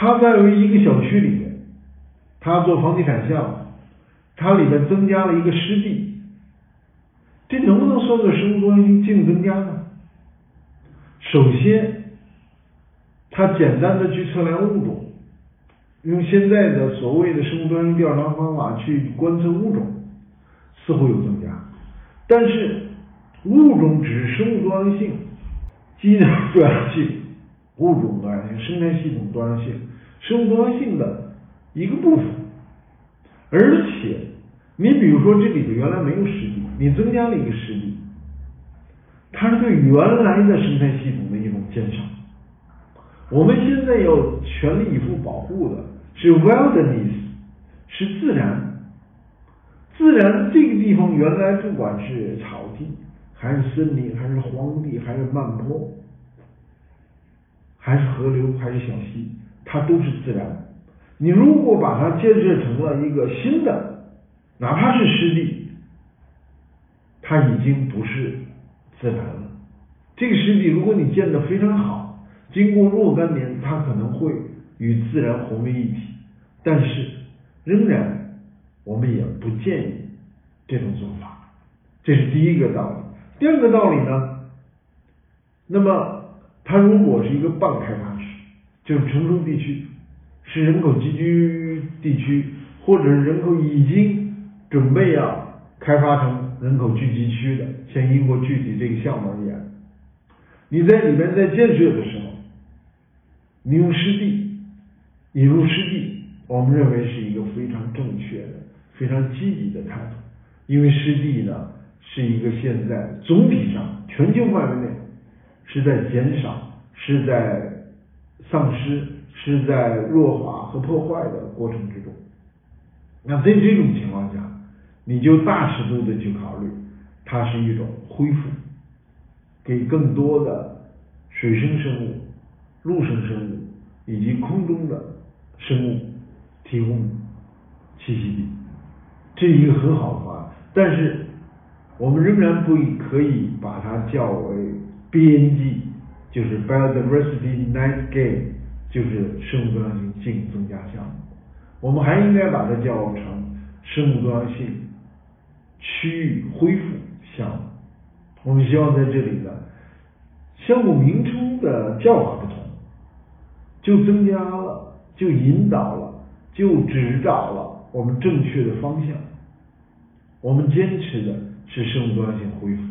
他在一个小区里面，他做房地产项目，它里面增加了一个湿地，这能不能算作生物多样性净增加呢？首先，它简单的去测量物种，用现在的所谓的生物多样性调查方法去观测物种，似乎有增加，但是物种只是生物多样性、机能多样性、物种多样性、生态系统多样性、生物多样性的一个部分，而且你比如说这里头原来没有湿地，你增加了一个湿地。它是对原来的生态系统的一种减少。我们现在要全力以赴保护的是 wilderness，是自然。自然这个地方原来不管是草地，还是森林，还是荒地，还是漫坡，还是河流，还是小溪，它都是自然。你如果把它建设成了一个新的，哪怕是湿地，它已经不是。自然了，这个湿地如果你建的非常好，经过若干年，它可能会与自然融为一体。但是，仍然我们也不建议这种做法。这是第一个道理。第二个道理呢？那么，它如果是一个半开发区，就是城中地区，是人口集聚地区，或者是人口已经准备要开发成。人口聚集区的，像英国具体这个项目而言，你在里面在建设的时候，你用湿地引入湿地，我们认为是一个非常正确的、非常积极的态度，因为湿地呢是一个现在总体上全球范围内是在减少、是在丧失、是在弱化和破坏的过程之中。那在这种情况下，你就大尺度的去考虑，它是一种恢复，给更多的水生生物、陆生生物以及空中的生物提供栖息地，这是一个很好的方案。但是我们仍然不可以把它叫为边际，就是 biodiversity net gain，就是生物多样性净增加项目。我们还应该把它叫成生物多样性。区域恢复项目，我们希望在这里呢，项目名称的叫法不同，就增加了，就引导了，就指导了我们正确的方向。我们坚持的是生物多样性恢复。